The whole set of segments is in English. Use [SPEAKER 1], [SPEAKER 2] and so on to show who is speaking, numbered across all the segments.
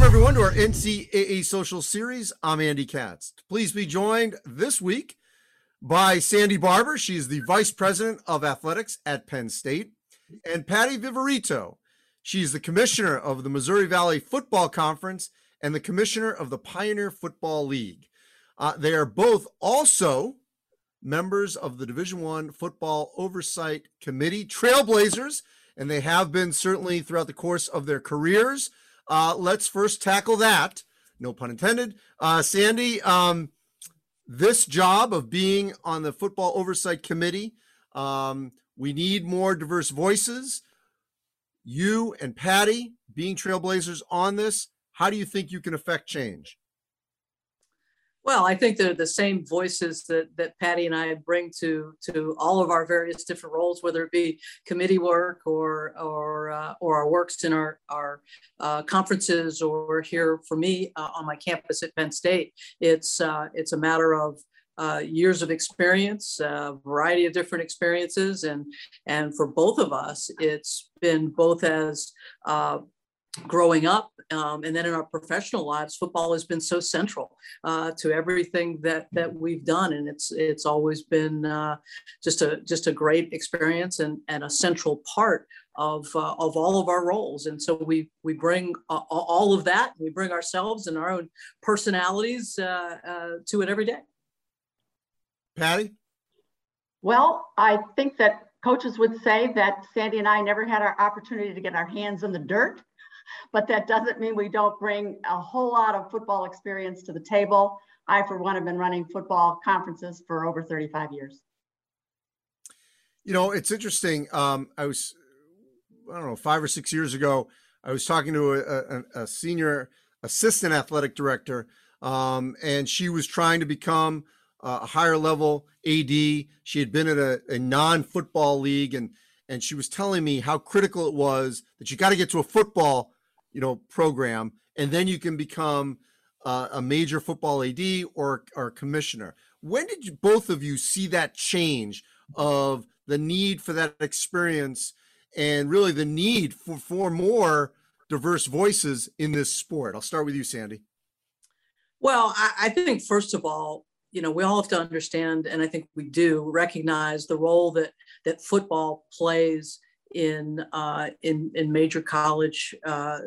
[SPEAKER 1] Welcome, everyone, to our NCAA Social Series. I'm Andy Katz. Please be joined this week by Sandy Barbour. She's the Vice President of Athletics at Penn State, and Patty Viverito. She's the Commissioner of the Missouri Valley Football Conference and the Commissioner of the Pioneer Football League. Uh, they are both also members of the Division One Football Oversight Committee, Trailblazers, and they have been certainly throughout the course of their careers. Uh, let's first tackle that. No pun intended. Uh, Sandy, um, this job of being on the Football Oversight Committee, um, we need more diverse voices. You and Patty being trailblazers on this, how do you think you can affect change?
[SPEAKER 2] Well, I think they're the same voices that that Patty and I bring to to all of our various different roles, whether it be committee work or or uh, or our works in our our uh, conferences or here for me uh, on my campus at Penn State. It's uh, it's a matter of uh, years of experience, a variety of different experiences, and and for both of us, it's been both as uh, growing up um, and then in our professional lives football has been so central uh, to everything that that we've done and it's it's always been uh, just a just a great experience and and a central part of uh, of all of our roles. And so we we bring uh, all of that we bring ourselves and our own personalities uh, uh, to it every day.
[SPEAKER 1] Patty?
[SPEAKER 3] Well i think that coaches would say that sandy and i never had our opportunity to get our hands in the dirt but that doesn't mean we don't bring a whole lot of football experience to the table. I, for one, have been running football conferences for over 35 years.
[SPEAKER 1] You know, it's interesting. Um, I was, I don't know, five or six years ago, I was talking to a, a, a senior assistant athletic director, um, and she was trying to become a higher level AD. She had been at a, a non football league, and and she was telling me how critical it was that you got to get to a football you know program and then you can become uh, a major football AD or or commissioner. When did you, both of you see that change of the need for that experience and really the need for for more diverse voices in this sport? I'll start with you, Sandy.
[SPEAKER 2] Well, I, I think first of all, you know, we all have to understand, and I think we do recognize the role that that football plays in uh, in in major college uh,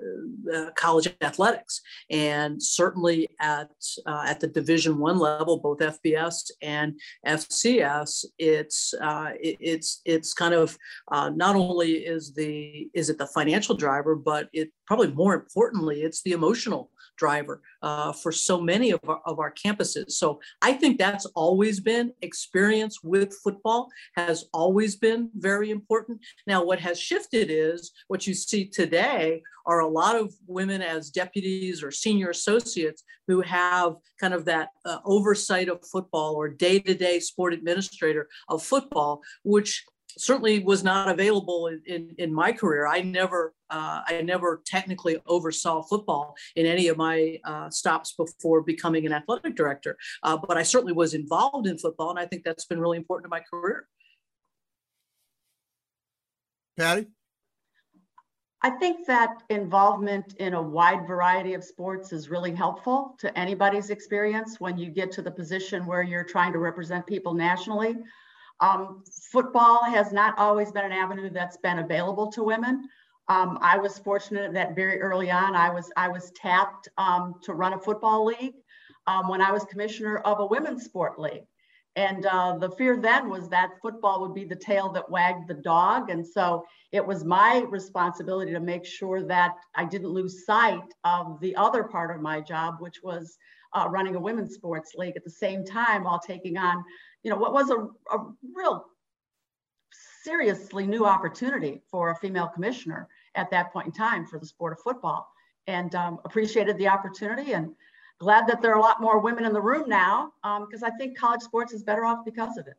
[SPEAKER 2] uh, college athletics, and certainly at uh, at the Division One level, both FBS and FCS, it's uh, it, it's it's kind of uh, not only is the is it the financial driver, but it probably more importantly, it's the emotional driver uh, for so many of our, of our campuses. So I think that's always been experience with football has always been very important. Now, what has shifted is what you see today are a lot of women as deputies or senior associates who have kind of that uh, oversight of football or day-to-day sport administrator of football, which certainly was not available in, in, in my career. I never uh, I never technically oversaw football in any of my uh, stops before becoming an athletic director, uh, but I certainly was involved in football, and I think that's been really important to my career.
[SPEAKER 1] Patty.
[SPEAKER 3] I think that involvement in a wide variety of sports is really helpful to anybody's experience when you get to the position where you're trying to represent people nationally. Um, football has not always been an avenue that's been available to women. Um, I was fortunate that very early on, I was I was tapped um, to run a football league um, when I was commissioner of a women's sport league. And uh, the fear then was that football would be the tail that wagged the dog. And so it was my responsibility to make sure that I didn't lose sight of the other part of my job, which was uh, running a women's sports league at the same time while taking on you know, what was a, a real seriously new opportunity for a female commissioner at that point in time for the sport of football and um, appreciated the opportunity and glad that there are a lot more women in the room now because um, I think college sports is better off because of it.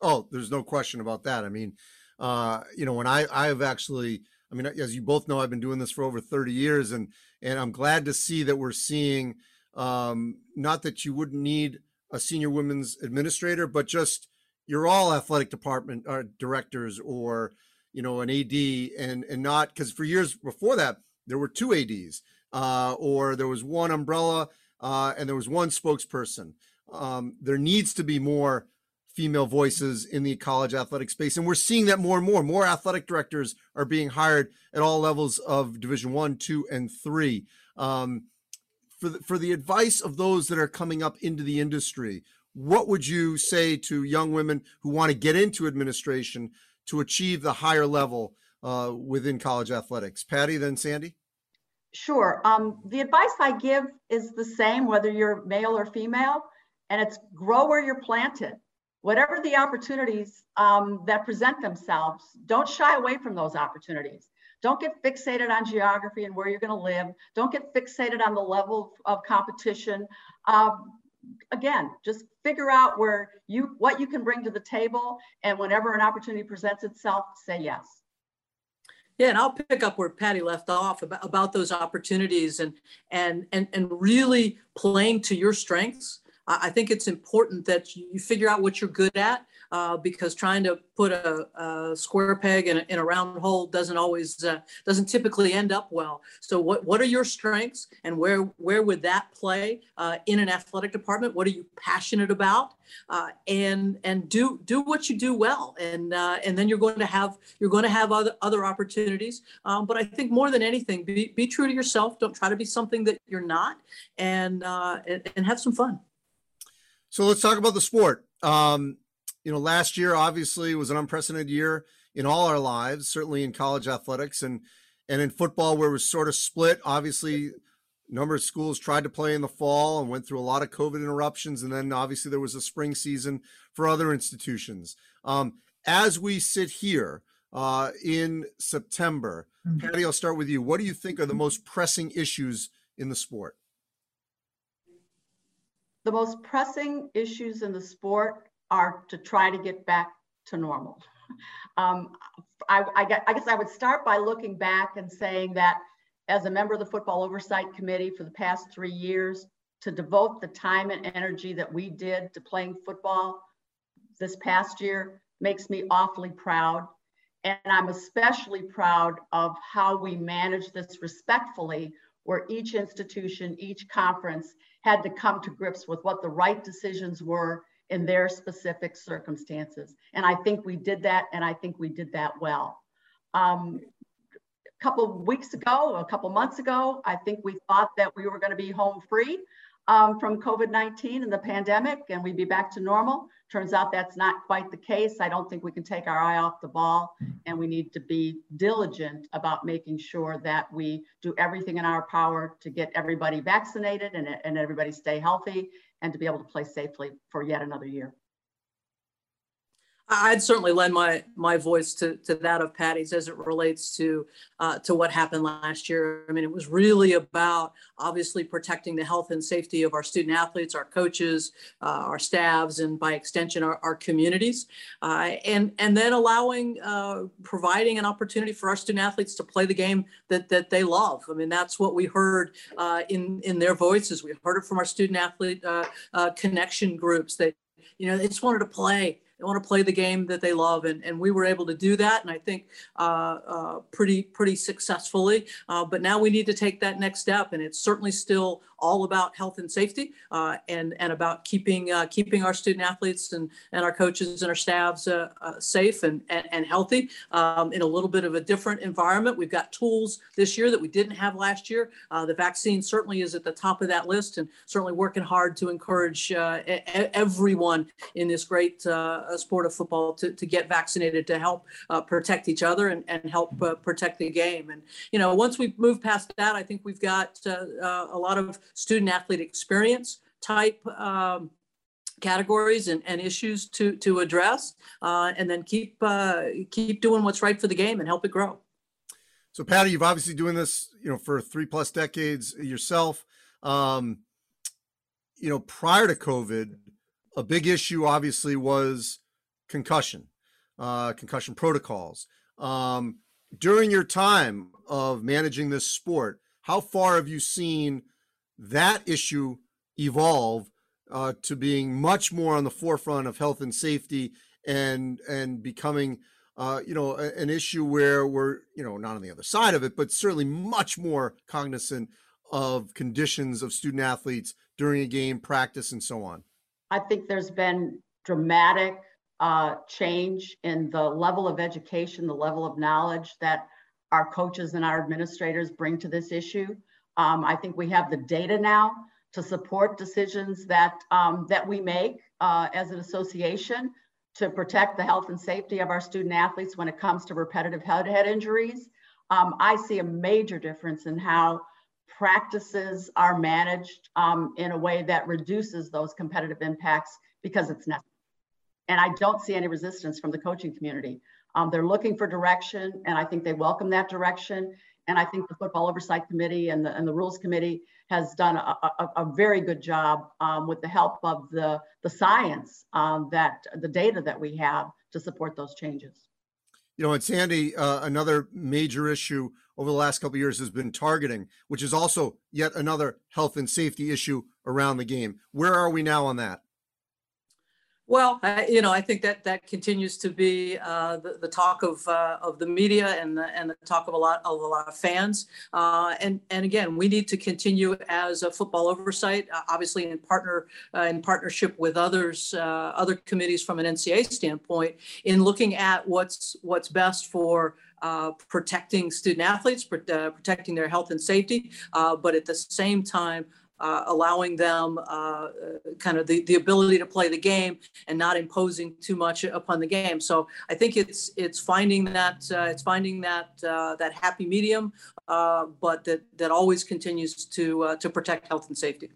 [SPEAKER 1] Oh, there's no question about that. I mean, uh, you know, when I I've actually, I mean, as you both know, I've been doing this for over 30 years, and and I'm glad to see that we're seeing, um, not that you wouldn't need a senior women's administrator, but just you're all athletic department uh, directors or you know an AD and and not because for years before that there were two ADs uh, or there was one umbrella uh, and there was one spokesperson. Um, there needs to be more female voices in the college athletic space and we're seeing that more and more more athletic directors are being hired at all levels of division one two and three um, for the, for the advice of those that are coming up into the industry what would you say to young women who want to get into administration to achieve the higher level uh, within college athletics patty then sandy
[SPEAKER 3] Sure. Um, the advice I give is the same, whether you're male or female, and it's grow where you're planted whatever the opportunities um, that present themselves, don't shy away from those opportunities. Don't get fixated on geography and where you're going to live. Don't get fixated on the level of competition. Um, again, just figure out where you what you can bring to the table, and whenever an opportunity presents itself, say yes.
[SPEAKER 2] Yeah, and I'll pick up where Patty left off about, about those opportunities and and and and really playing to your strengths I think it's important that you figure out what you're good at uh, because trying to put a, a square peg in a, in a, round hole doesn't always uh, doesn't typically end up well. So what what are your strengths and where where would that play uh, in an athletic department? What are you passionate about? Uh, and and do do what you do well, and uh, and then you're going to have you're going to have other other opportunities. Um, but I think more than anything, be, be true to yourself. Don't try to be something that you're not, and, uh, and, and have some fun.
[SPEAKER 1] So let's talk about the sport. Um, you know, last year obviously was an unprecedented year in all our lives, certainly in college athletics and and in football, where it was sort of split. Obviously, a number of schools tried to play in the fall and went through a lot of COVID interruptions, and then obviously there was a spring season for other institutions. Um, as we sit here uh, in September, mm-hmm. Patty, I'll start with you. What do you think are the most pressing issues in the sport?
[SPEAKER 3] the most pressing issues in the sport are to try to get back to normal. Um, I, I, I guess I would start by looking back and saying that as a member of the Football Oversight Committee for the past three years, to devote the time and energy that we did to playing football this past year makes me awfully proud. And I'm especially proud of how we managed this respectfully, where each institution, each conference had to come to grips with what the right decisions were in their specific circumstances. And I think we did that, and I think we did that well. Um, a couple weeks ago, a couple months ago, I think we thought that we were going to be home free um, from COVID 19 and the pandemic, and we'd be back to normal. Turns out that's not quite the case. I don't think we can take our eye off the ball, and we need to be diligent about making sure that we do everything in our power to get everybody vaccinated and, and everybody stay healthy and to be able to play safely for yet another year.
[SPEAKER 2] I'd certainly lend my my voice to, to that of Patty's as it relates to uh, to what happened last year. I mean, it was really about obviously protecting the health and safety of our student athletes, our coaches, uh, our staffs, and by extension, our, our communities, uh, and and then allowing uh, providing an opportunity for our student athletes to play the game that that they love. I mean, that's what we heard uh, in in their voices. We heard it from our student athlete uh, connection groups that you know they just wanted to play they want to play the game that they love, and, and we were able to do that, and I think uh, uh, pretty pretty successfully. Uh, but now we need to take that next step, and it's certainly still all about health and safety, uh, and and about keeping uh, keeping our student athletes and and our coaches and our staffs uh, safe and and, and healthy um, in a little bit of a different environment. We've got tools this year that we didn't have last year. the vaccine certainly is at the top of that list, and certainly working hard to encourage everyone in this great a sport of football to, to get vaccinated to help uh, protect each other and, and help uh, protect the game. And, you know, once we move past that, I think we've got uh, uh a lot of student athlete experience type um, categories and, and issues to, to address uh, and then keep, keep doing what's right for the game and help it grow.
[SPEAKER 1] So Patty, you've obviously doing this, you know, for three plus decades yourself. Um, you know, prior to COVID, a big issue obviously was concussion, uh, concussion protocols. Um, during your time of managing this sport, how far have you seen that issue evolve uh, to being much more on the forefront of health and safety and and becoming uh, you know a, an issue where we're you know not on the other side of it, but certainly much more cognizant of conditions of student athletes during a game, practice, and so on?
[SPEAKER 3] I think there's been dramatic uh, change in the level of education, the level of knowledge that our coaches and our administrators bring to this issue. Um, I think we have the data now to support decisions that um, that we make uh, as an association to protect the health and safety of our student athletes when it comes to repetitive head head injuries. Um, I see a major difference in how practices are managed um, in a way that reduces those competitive impacts because it's necessary. And I don't see any resistance from the coaching community. Um, they're looking for direction, and I think they welcome that direction. And I think the Football Oversight Committee and the, and the Rules Committee has done a, a, a very good job um, with the help of the, the science um, that the data that we have to support those changes.
[SPEAKER 1] You know, and Sandy, uh, another major issue over the last couple years has been targeting, which is also yet another health and safety issue around the game. Where are we now on that?
[SPEAKER 2] Well, I, you know, I think that that continues to be uh, the, the talk of uh, of the media and the, and the talk of a lot of a lot of fans. Uh, and and again, we need to continue as a football oversight, uh, obviously in partner uh, in partnership with others, uh, other committees from an NCAA standpoint, in looking at what's what's best for uh, protecting student athletes, uh, protecting their health and safety, uh, but at the same time, uh, allowing them uh, kind of the, the ability to play the game and not imposing too much upon the game. So I think it's it's finding that it's finding that that happy medium, but that that always continues to to protect health and safety.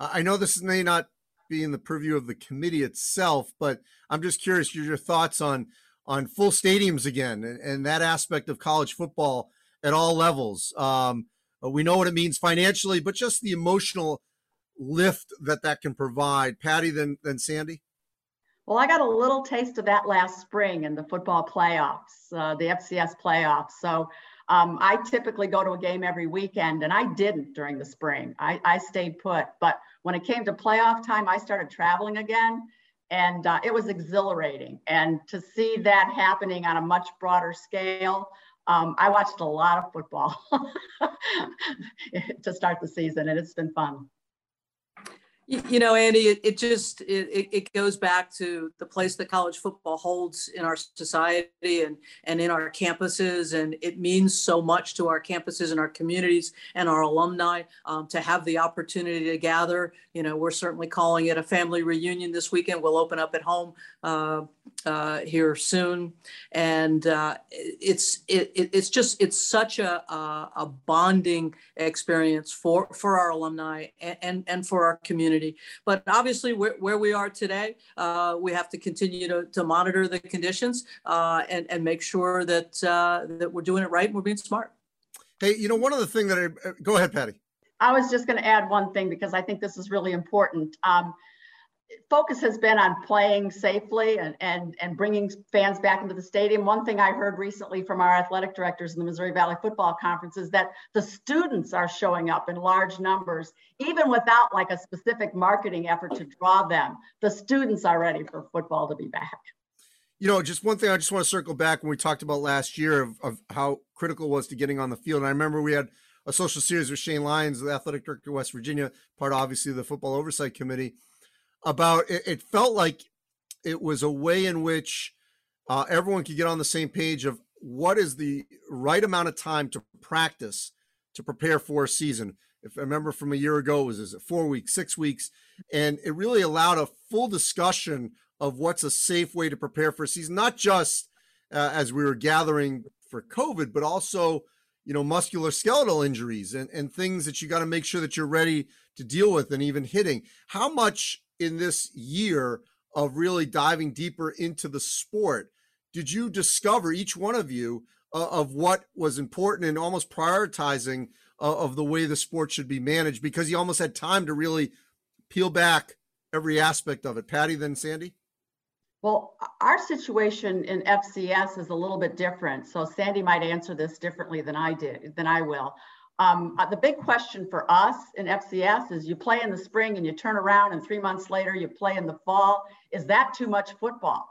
[SPEAKER 1] I know this may not be in the purview of the committee itself, but I'm just curious your, your thoughts on on full stadiums again and, and that aspect of college football at all levels. Um, we know what it means financially, but just the emotional lift that that can provide. Patty, then then Sandy.
[SPEAKER 3] Well, I got a little taste of that last spring in the football playoffs, uh, the FCS playoffs. So um, I typically go to a game every weekend, and I didn't during the spring. I, I stayed put. But when it came to playoff time, I started traveling again, and uh, it was exhilarating. And to see that happening on a much broader scale, um, I watched a lot of football to start the season, and it's been fun.
[SPEAKER 2] You know, Andy, it, it just it, it goes back to the place that college football holds in our society and and in our campuses, and it means so much to our campuses and our communities and our alumni um, to have the opportunity to gather. You know, we're certainly calling it a family reunion this weekend. We'll open up at home uh, uh, here soon, and uh, it's it, it's just it's such a, a, a bonding experience for for our alumni and and, and for our community community. But obviously, where, where we are today, uh, we have to continue to, to monitor the conditions uh, and, and make sure that, uh, that we're doing it right and we're being smart.
[SPEAKER 1] Hey, you know, one of the things that I, uh, go ahead, Patty.
[SPEAKER 3] I was just going to add one thing because I think this is really important. Um, focus has been on playing safely and, and, and bringing fans back into the stadium. One thing I heard recently from our athletic directors in the Missouri Valley Football Conference is that the students are showing up in large numbers, even without like a specific marketing effort to draw them. The students are ready for football to be back.
[SPEAKER 1] You know, just one thing I just want to circle back when we talked about last year of, of how critical it was to getting on the field. And I remember we had a social series with Shane Lyons, the athletic director of West Virginia, part obviously of the football oversight committee about it, it felt like it was a way in which uh, everyone could get on the same page of what is the right amount of time to practice to prepare for a season. If I remember from a year ago, it was is it four weeks, six weeks, and it really allowed a full discussion of what's a safe way to prepare for a season, not just uh, as we were gathering for COVID, but also you know muscular skeletal injuries and, and things that you got to make sure that you're ready to deal with and even hitting. How much in this year of really diving deeper into the sport, did you discover each one of you uh, of what was important and almost prioritizing uh, of the way the sport should be managed because you almost had time to really peel back every aspect of it? Patty, then Sandy?
[SPEAKER 3] Well, our situation in FCS is a little bit different. So Sandy might answer this differently than I did, than I will. Um, uh, the big question for us in FCS is you play in the spring and you turn around and three months later you play in the fall. Is that too much football?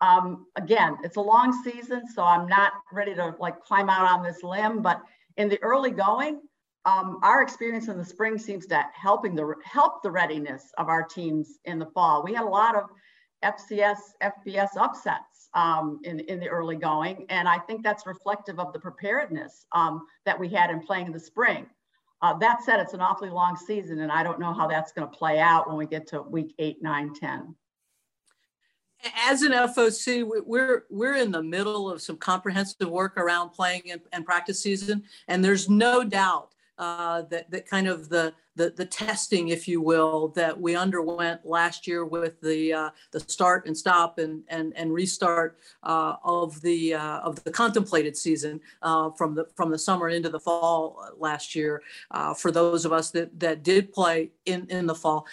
[SPEAKER 3] Um, again, it's a long season, so I'm not ready to like climb out on this limb, but in the early going, um, our experience in the spring seems to helping the help the readiness of our teams in the fall. We had a lot of FCS, FBS upsets um, in, in the early going. And I think that's reflective of the preparedness um, that we had in playing in the spring. Uh, that said, it's an awfully long season, and I don't know how that's going to play out when we get to week eight, nine, 10.
[SPEAKER 2] As an FOC, we're we're in the middle of some comprehensive work around playing and, and practice season, and there's no doubt uh, that that kind of the the, the testing, if you will, that we underwent last year with the uh, the start and stop and and, and restart uh, of the uh, of the contemplated season uh, from the from the summer into the fall last year. Uh, for those of us that that did play in in the fall,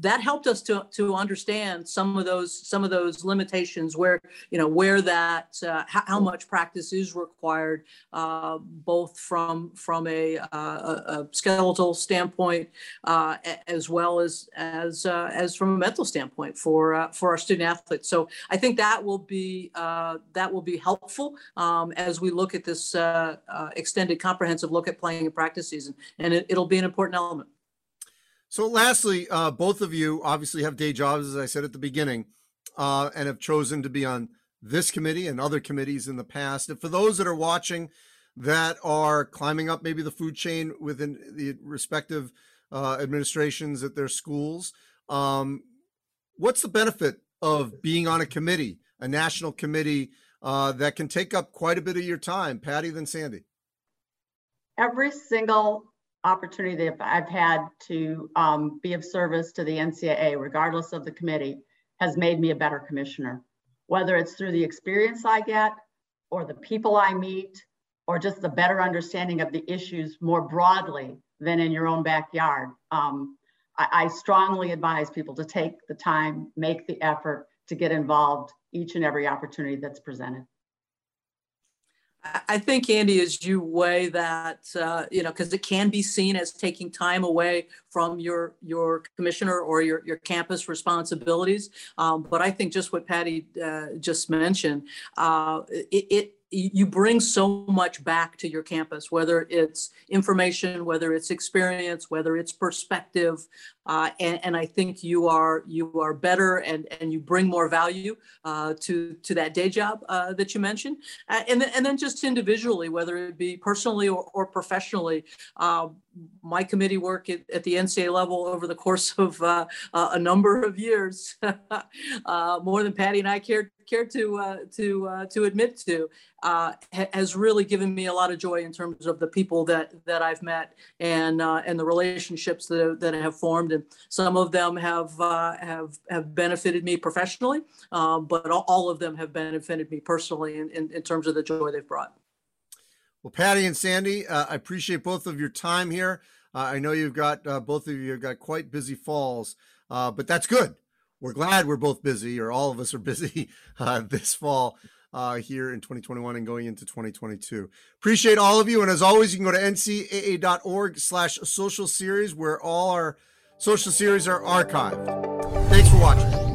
[SPEAKER 2] that helped us to to understand some of those some of those limitations where you know where that uh, how, much practice is required, both from from a, a, a skeletal standpoint uh, as well as as uh, as from a mental standpoint for uh, for our student athletes. So I think that will be uh, that will be helpful um, as we look at this uh, uh, extended comprehensive look at playing and practice season, and it, will be an important element.
[SPEAKER 1] So, lastly, both of you obviously have day jobs, as I said at the beginning, and have chosen to be on this committee and other committees in the past. And for those that are watching that are climbing up maybe the food chain within the respective uh, administrations at their schools. Um, what's the benefit of being on a committee, a national committee uh, that can take up quite a bit of your time? Patty, then Sandy.
[SPEAKER 3] Every single opportunity that I've had to um, be of service to the NCAA, regardless of the committee, has made me a better commissioner. Whether it's through the experience I get, or the people I meet, or just the better understanding of the issues more broadly than in your own backyard. Um, I, I strongly advise people to take the time, make the effort to get involved each and every opportunity that's presented.
[SPEAKER 2] I think Andy, as you weigh that, uh, you know, because it can be seen as taking time away from your your commissioner or your your campus responsibilities. Um, but I think just what Patty uh, just mentioned, uh, it, it you bring so much back to your campus, whether it's information, whether it's experience, whether it's perspective, uh, and, and, I think you are you are better and and you bring more value uh, to to that day job uh, that you mentioned, uh, and then and then just individually, whether it be personally or, or professionally. Uh, my committee work at, at, the NCAA level over the course of uh, a number of years, more than Patty and I cared care to uh, to uh, to admit to uh, ha- has really given me a lot of joy in terms of the people that that I've met and uh, and the relationships that that have formed and some of them have uh, have have benefited me professionally um, but all of them have benefited me personally in, in, in, terms of the joy they've brought.
[SPEAKER 1] Well, Patty and Sandy, uh, I appreciate both of your time here. I know you've got both of you have got quite busy falls, but that's good we're glad we're both busy, or all of us are busy uh, this fall uh, here in 2021 and going into 2022. Appreciate all of you, and as always, you can go to ncaa.org/slash social series where all our social series are archived. Thanks for watching.